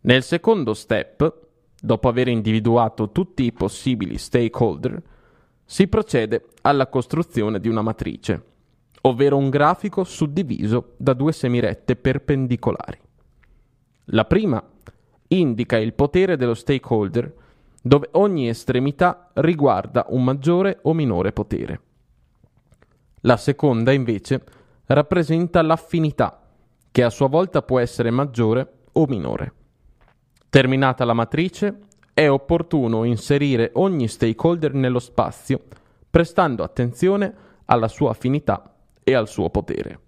Nel secondo step, dopo aver individuato tutti i possibili stakeholder, si procede alla costruzione di una matrice, ovvero un grafico suddiviso da due semirette perpendicolari. La prima indica il potere dello stakeholder dove ogni estremità riguarda un maggiore o minore potere. La seconda, invece, rappresenta l'affinità, che a sua volta può essere maggiore o minore. Terminata la matrice, è opportuno inserire ogni stakeholder nello spazio, prestando attenzione alla sua affinità e al suo potere.